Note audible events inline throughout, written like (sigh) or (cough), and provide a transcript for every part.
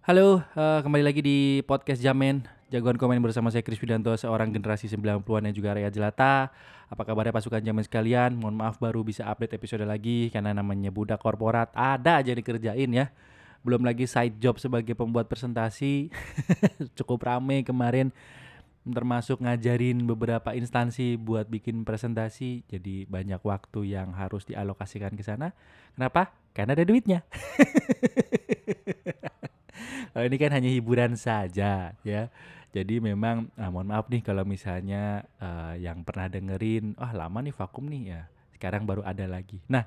Halo, eh, kembali lagi di podcast Jamen Jagoan komen bersama saya Chris Widanto Seorang generasi 90-an yang juga Raya Jelata. Apa kabarnya pasukan Jamen sekalian? Mohon maaf baru bisa update episode lagi Karena namanya budak korporat. Ada aja dikerjain ya. Belum lagi side job sebagai pembuat presentasi. (laughs) Cukup rame kemarin. Termasuk ngajarin beberapa instansi buat bikin presentasi. Jadi banyak waktu yang harus dialokasikan ke sana. Kenapa? Karena ada duitnya (laughs) ini kan hanya hiburan saja ya. Jadi memang ah, mohon maaf nih kalau misalnya eh, yang pernah dengerin, ah lama nih vakum nih ya. Sekarang baru ada lagi. Nah,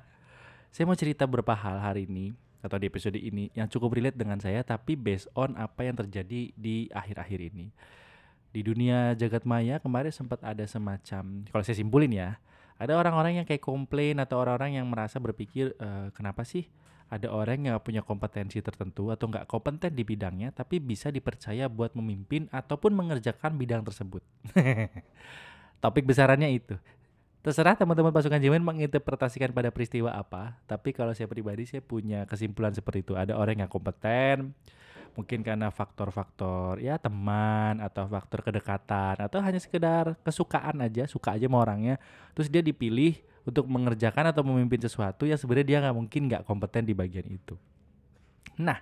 saya mau cerita beberapa hal hari ini atau di episode ini yang cukup relate dengan saya tapi based on apa yang terjadi di akhir-akhir ini. Di dunia jagat maya kemarin sempat ada semacam kalau saya simpulin ya, ada orang-orang yang kayak komplain atau orang-orang yang merasa berpikir "Eh, kenapa sih ada orang yang punya kompetensi tertentu atau nggak kompeten di bidangnya tapi bisa dipercaya buat memimpin ataupun mengerjakan bidang tersebut. (laughs) Topik besarannya itu. Terserah teman-teman pasukan Jemen menginterpretasikan pada peristiwa apa, tapi kalau saya pribadi saya punya kesimpulan seperti itu. Ada orang yang kompeten, mungkin karena faktor-faktor ya teman atau faktor kedekatan atau hanya sekedar kesukaan aja, suka aja sama orangnya. Terus dia dipilih untuk mengerjakan atau memimpin sesuatu yang sebenarnya dia nggak mungkin nggak kompeten di bagian itu. Nah,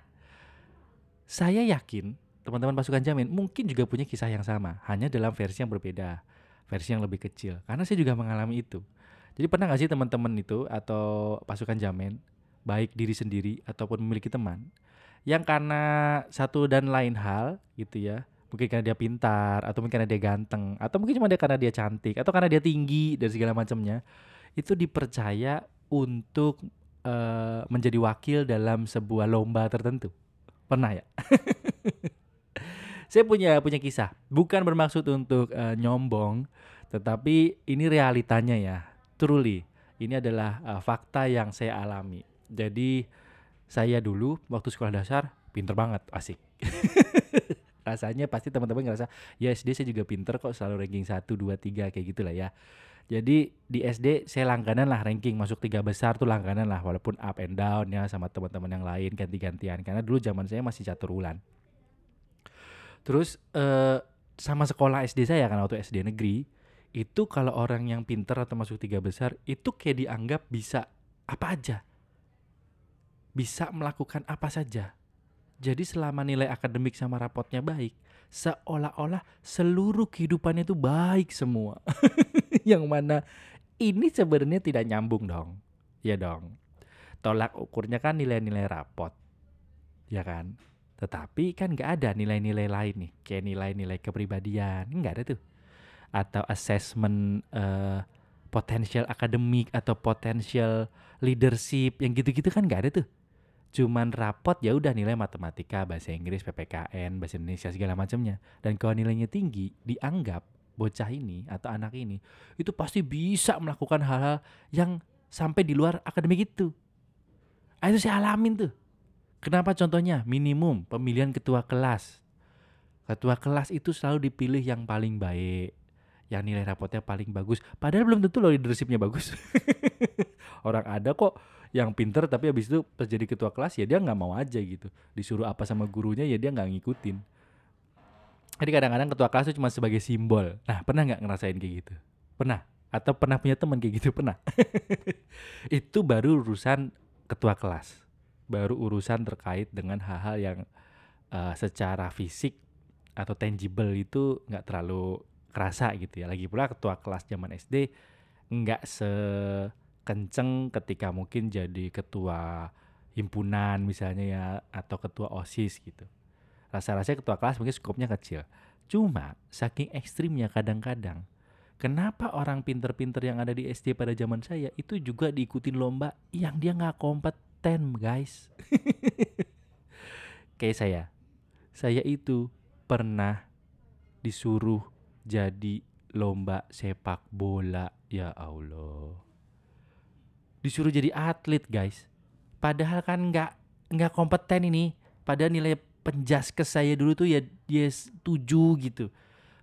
saya yakin teman-teman pasukan Jamin mungkin juga punya kisah yang sama, hanya dalam versi yang berbeda, versi yang lebih kecil. Karena saya juga mengalami itu. Jadi pernah nggak sih teman-teman itu atau pasukan Jamin, baik diri sendiri ataupun memiliki teman, yang karena satu dan lain hal gitu ya, mungkin karena dia pintar atau mungkin karena dia ganteng atau mungkin cuma dia karena dia cantik atau karena dia tinggi dan segala macamnya itu dipercaya untuk eh, menjadi wakil dalam sebuah lomba tertentu. Pernah ya? (laughs) Saya punya punya kisah, bukan bermaksud untuk eh, nyombong, tetapi ini realitanya ya. Truly, ini adalah eh, fakta yang saya alami. Jadi saya dulu waktu sekolah dasar pinter banget, asik. (laughs) Rasanya pasti teman-teman ngerasa, ya SD saya juga pinter kok selalu ranking 1, 2, 3 kayak gitulah ya. Jadi di SD saya langganan lah ranking masuk tiga besar tuh langganan lah walaupun up and down ya sama teman-teman yang lain ganti-gantian karena dulu zaman saya masih catur ulan. Terus eh, sama sekolah SD saya kan waktu SD negeri itu kalau orang yang pinter atau masuk tiga besar itu kayak dianggap bisa apa aja, bisa melakukan apa saja. Jadi selama nilai akademik sama rapotnya baik, seolah-olah seluruh kehidupannya itu baik semua. (laughs) (laughs) yang mana ini sebenarnya tidak nyambung dong. Ya dong. Tolak ukurnya kan nilai-nilai rapot. Ya kan? Tetapi kan nggak ada nilai-nilai lain nih. Kayak nilai-nilai kepribadian. Nggak ada tuh. Atau assessment eh, potensial akademik atau potensial leadership yang gitu-gitu kan nggak ada tuh. Cuman rapot ya udah nilai matematika, bahasa Inggris, PPKN, bahasa Indonesia segala macamnya. Dan kalau nilainya tinggi, dianggap bocah ini atau anak ini itu pasti bisa melakukan hal-hal yang sampai di luar akademik itu. Itu saya alamin tuh. Kenapa contohnya? Minimum pemilihan ketua kelas. Ketua kelas itu selalu dipilih yang paling baik, yang nilai rapotnya paling bagus. Padahal belum tentu loh leadershipnya bagus. (laughs) Orang ada kok yang pinter tapi habis itu pas jadi ketua kelas ya dia nggak mau aja gitu. Disuruh apa sama gurunya ya dia nggak ngikutin. Jadi kadang-kadang ketua kelas itu cuma sebagai simbol. Nah, pernah nggak ngerasain kayak gitu? Pernah? Atau pernah punya teman kayak gitu? Pernah? (laughs) itu baru urusan ketua kelas. Baru urusan terkait dengan hal-hal yang eh, secara fisik atau tangible itu nggak terlalu kerasa gitu ya. Lagi pula ketua kelas zaman SD nggak sekenceng ketika mungkin jadi ketua himpunan misalnya ya atau ketua OSIS gitu. Rasa-rasanya ketua kelas mungkin skopnya kecil. Cuma saking ekstrimnya kadang-kadang kenapa orang pinter-pinter yang ada di SD pada zaman saya itu juga diikutin lomba yang dia nggak kompeten guys. (laughs) Kayak saya. Saya itu pernah disuruh jadi lomba sepak bola. Ya Allah. Disuruh jadi atlet guys. Padahal kan nggak nggak kompeten ini. Padahal nilai penjaskes saya dulu tuh ya dia tujuh gitu.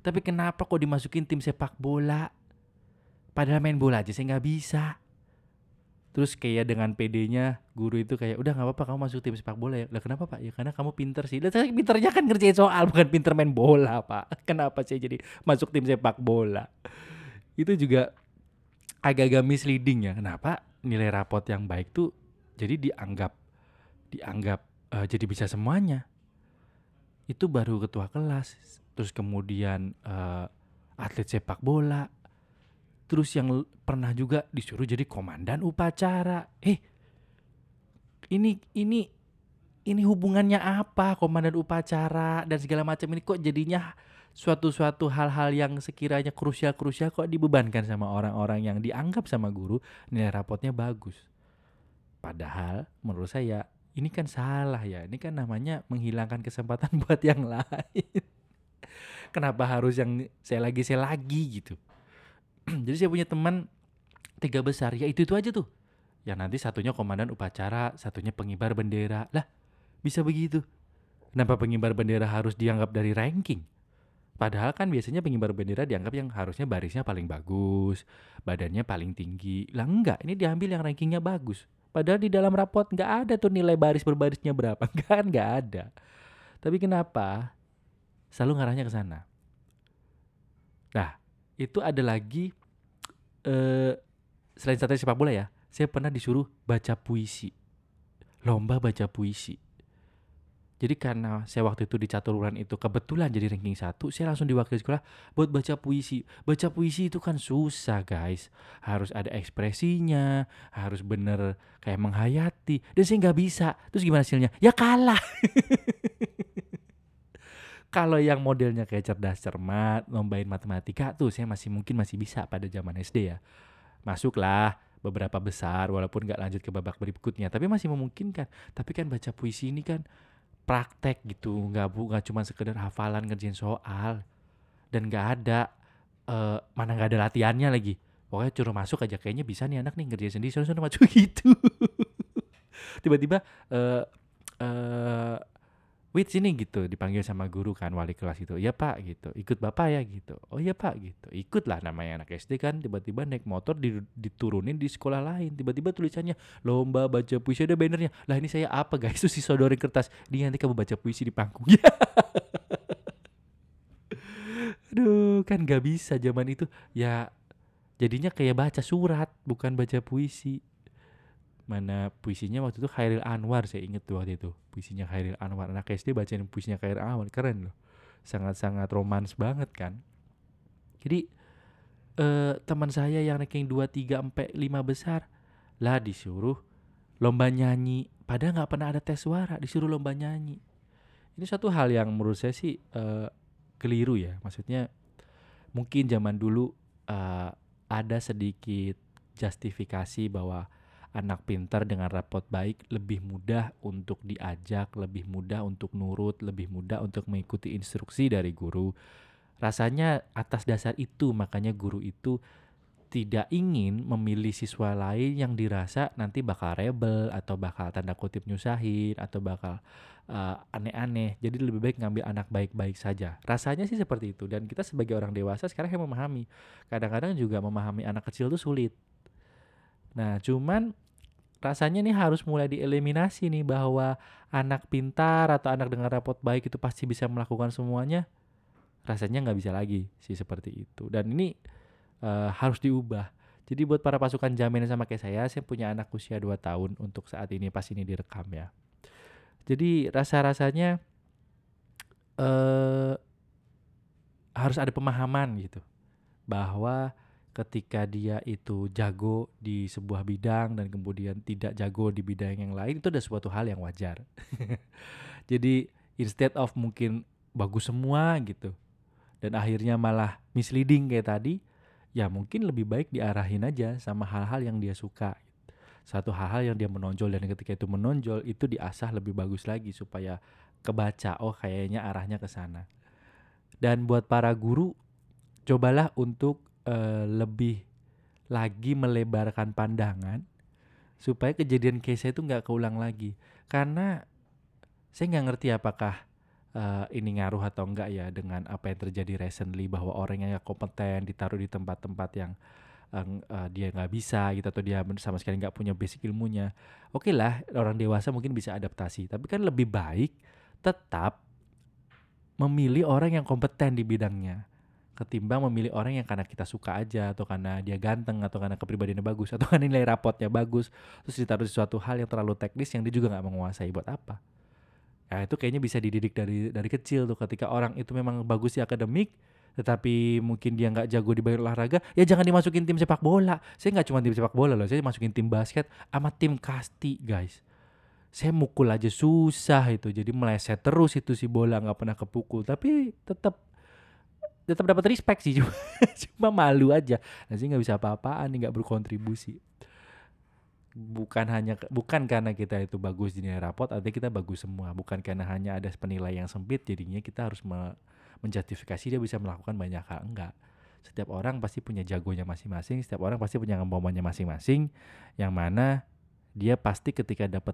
Tapi kenapa kok dimasukin tim sepak bola? Padahal main bola aja saya nggak bisa. Terus kayak dengan PD-nya guru itu kayak udah nggak apa-apa kamu masuk tim sepak bola ya. Lah kenapa Pak? Ya karena kamu pinter sih. Lah saya pinternya kan ngerjain soal bukan pinter main bola Pak. (laughs) Kenapa saya jadi masuk tim sepak bola? Itu juga agak-agak misleading ya. Kenapa nilai rapot yang baik tuh jadi dianggap dianggap uh, jadi bisa semuanya. Itu baru ketua kelas. Terus kemudian uh, atlet sepak bola, terus yang pernah juga disuruh jadi komandan upacara eh ini ini ini hubungannya apa komandan upacara dan segala macam ini kok jadinya suatu-suatu hal-hal yang sekiranya krusial-krusial kok dibebankan sama orang-orang yang dianggap sama guru nilai rapotnya bagus. Padahal menurut saya ini kan salah ya. Ini kan namanya menghilangkan kesempatan (laughs) buat yang lain. Kenapa harus yang saya lagi saya lagi gitu? (clears throat) jadi saya punya teman tiga besar ya itu itu aja tuh yang nanti satunya komandan upacara satunya pengibar bendera lah bisa begitu kenapa pengibar bendera harus dianggap dari ranking Padahal kan biasanya pengibar bendera dianggap yang harusnya barisnya paling bagus, badannya paling tinggi. Lah enggak, ini diambil yang rankingnya bagus. Padahal di dalam rapot nggak ada tuh nilai baris berbarisnya berapa, (laughs) kan nggak ada. Tapi kenapa selalu ngarahnya ke sana? Nah, itu ada lagi eh, selain strategi sepak bola ya, saya pernah disuruh baca puisi. Lomba baca puisi. Jadi karena saya waktu itu di caturulan itu kebetulan jadi ranking satu, saya langsung diwakili sekolah buat baca puisi. Baca puisi itu kan susah guys, harus ada ekspresinya, harus bener kayak menghayati. Dan saya nggak bisa. Terus gimana hasilnya? Ya kalah. (laughs) Kalau yang modelnya kayak cerdas cermat, lombain matematika tuh saya masih mungkin masih bisa pada zaman SD ya. Masuklah beberapa besar walaupun nggak lanjut ke babak berikutnya, tapi masih memungkinkan. Tapi kan baca puisi ini kan praktek gitu, nggak bu nggak cuma sekedar hafalan ngerjain soal dan nggak ada uh, mana nggak ada latihannya lagi. Pokoknya curug masuk aja kayaknya bisa nih anak nih ngerjain sendiri, soalnya maju gitu. (laughs) Tiba-tiba uh, uh, Wit sini gitu dipanggil sama guru kan wali kelas itu iya pak gitu. Ikut bapak ya gitu. Oh iya pak gitu. Ikutlah namanya anak SD kan tiba-tiba naik motor diturunin di sekolah lain. Tiba-tiba tulisannya lomba baca puisi. Ada bannernya. Lah ini saya apa guys? Itu si sodorin kertas. Dia nanti kamu baca puisi di panggung. Ya (laughs) aduh kan gak bisa zaman itu. Ya jadinya kayak baca surat bukan baca puisi mana puisinya waktu itu Khairil Anwar saya inget tuh waktu itu puisinya Khairil Anwar. Anak SD bacain puisinya Khairil Anwar keren loh. Sangat-sangat romans banget kan. Jadi eh, teman saya yang ranking 2, 3, 4, 5 besar lah disuruh lomba nyanyi. Padahal nggak pernah ada tes suara disuruh lomba nyanyi. Ini satu hal yang menurut saya sih eh, keliru ya. Maksudnya mungkin zaman dulu uh, ada sedikit justifikasi bahwa anak pintar dengan rapot baik lebih mudah untuk diajak, lebih mudah untuk nurut, lebih mudah untuk mengikuti instruksi dari guru. Rasanya atas dasar itu makanya guru itu tidak ingin memilih siswa lain yang dirasa nanti bakal rebel atau bakal tanda kutip nyusahin atau bakal uh, aneh-aneh. Jadi lebih baik ngambil anak baik-baik saja. Rasanya sih seperti itu dan kita sebagai orang dewasa sekarang yang memahami. Kadang-kadang juga memahami anak kecil itu sulit. Nah, cuman rasanya nih harus mulai dieliminasi nih bahwa anak pintar atau anak dengan rapot baik itu pasti bisa melakukan semuanya. Rasanya nggak bisa lagi sih seperti itu. Dan ini uh, harus diubah. Jadi buat para pasukan jaminan sama kayak saya, saya punya anak usia 2 tahun untuk saat ini pas ini direkam ya. Jadi rasa-rasanya uh, harus ada pemahaman gitu bahwa ketika dia itu jago di sebuah bidang dan kemudian tidak jago di bidang yang lain itu ada suatu hal yang wajar. (laughs) Jadi instead of mungkin bagus semua gitu dan akhirnya malah misleading kayak tadi, ya mungkin lebih baik diarahin aja sama hal-hal yang dia suka. Satu hal-hal yang dia menonjol dan ketika itu menonjol itu diasah lebih bagus lagi supaya kebaca oh kayaknya arahnya ke sana. Dan buat para guru cobalah untuk uh, lebih lagi melebarkan pandangan supaya kejadian case itu nggak keulang lagi. Karena saya nggak ngerti apakah uh, ini ngaruh atau enggak ya dengan apa yang terjadi recently bahwa orang yang kompeten ditaruh di tempat-tempat yang uh, uh, dia nggak bisa gitu atau dia sama sekali nggak punya basic ilmunya. Oke okay lah orang dewasa mungkin bisa adaptasi tapi kan lebih baik tetap memilih orang yang kompeten di bidangnya ketimbang memilih orang yang karena kita suka aja atau karena dia ganteng atau karena kepribadiannya bagus (laughs) atau karena nilai rapotnya bagus terus ditaruh di suatu hal yang terlalu teknis yang dia juga nggak menguasai buat apa? Nah, itu kayaknya bisa dididik dari dari kecil tuh ketika orang itu memang bagus di akademik tetapi mungkin dia nggak jago di banyak olahraga ya jangan dimasukin tim sepak bola. Saya nggak cuma tim sepak bola loh saya masukin tim basket sama tim kasti guys. Saya mukul aja susah itu jadi meleset terus itu si bola nggak pernah kepukul. Tapi tetap tetap dapat respect sih (laughs) cuma cuma malu aja. Sih nggak bisa apa-apaan nggak berkontribusi. Bukan hanya bukan karena kita itu bagus di nilai rapot artinya kita bagus semua. Bukan karena hanya ada penilaian yang sempit jadinya kita harus me, menjustifikasi dia bisa melakukan banyak hal. Enggak setiap orang pasti punya jagonya masing-masing setiap orang pasti punya kemampuannya masing-masing yang mana dia pasti ketika dapat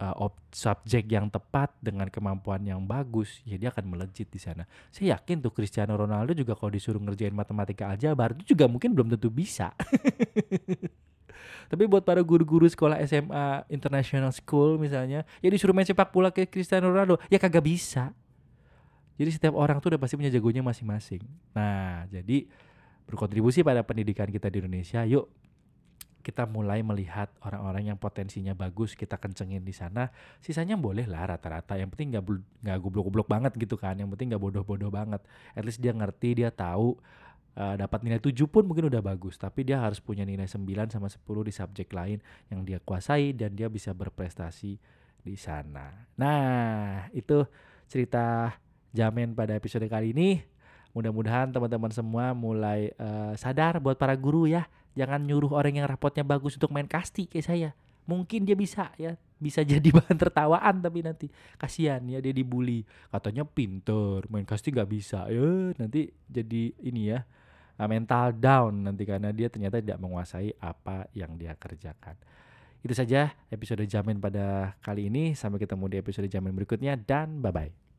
uh, subjek yang tepat dengan kemampuan yang bagus ya dia akan melejit di sana saya yakin tuh Cristiano Ronaldo juga kalau disuruh ngerjain matematika aljabar itu juga mungkin belum tentu bisa (laughs) Tapi buat para guru-guru sekolah SMA International School misalnya, ya disuruh main sepak bola kayak Cristiano Ronaldo, ya kagak bisa. Jadi setiap orang tuh udah pasti punya jagonya masing-masing. Nah, jadi berkontribusi pada pendidikan kita di Indonesia, yuk kita mulai melihat orang-orang yang potensinya bagus kita kencengin di sana sisanya boleh lah rata-rata yang penting nggak nggak goblok-goblok banget gitu kan yang penting nggak bodoh-bodoh banget at least dia ngerti dia tahu uh, dapat nilai 7 pun mungkin udah bagus, tapi dia harus punya nilai 9 sama 10 di subjek lain yang dia kuasai dan dia bisa berprestasi di sana. Nah, itu cerita Jamin pada episode kali ini. Mudah-mudahan teman-teman semua mulai uh, sadar buat para guru ya, jangan nyuruh orang yang rapotnya bagus untuk main kasti kayak saya. Mungkin dia bisa ya, bisa (laughs) jadi bahan tertawaan tapi nanti kasihan ya dia dibully. Katanya pinter, main kasti nggak bisa. Ya, nanti jadi ini ya uh, mental down nanti karena dia ternyata tidak menguasai apa yang dia kerjakan. Itu saja episode jamin pada kali ini. Sampai ketemu di episode jamin berikutnya dan bye bye.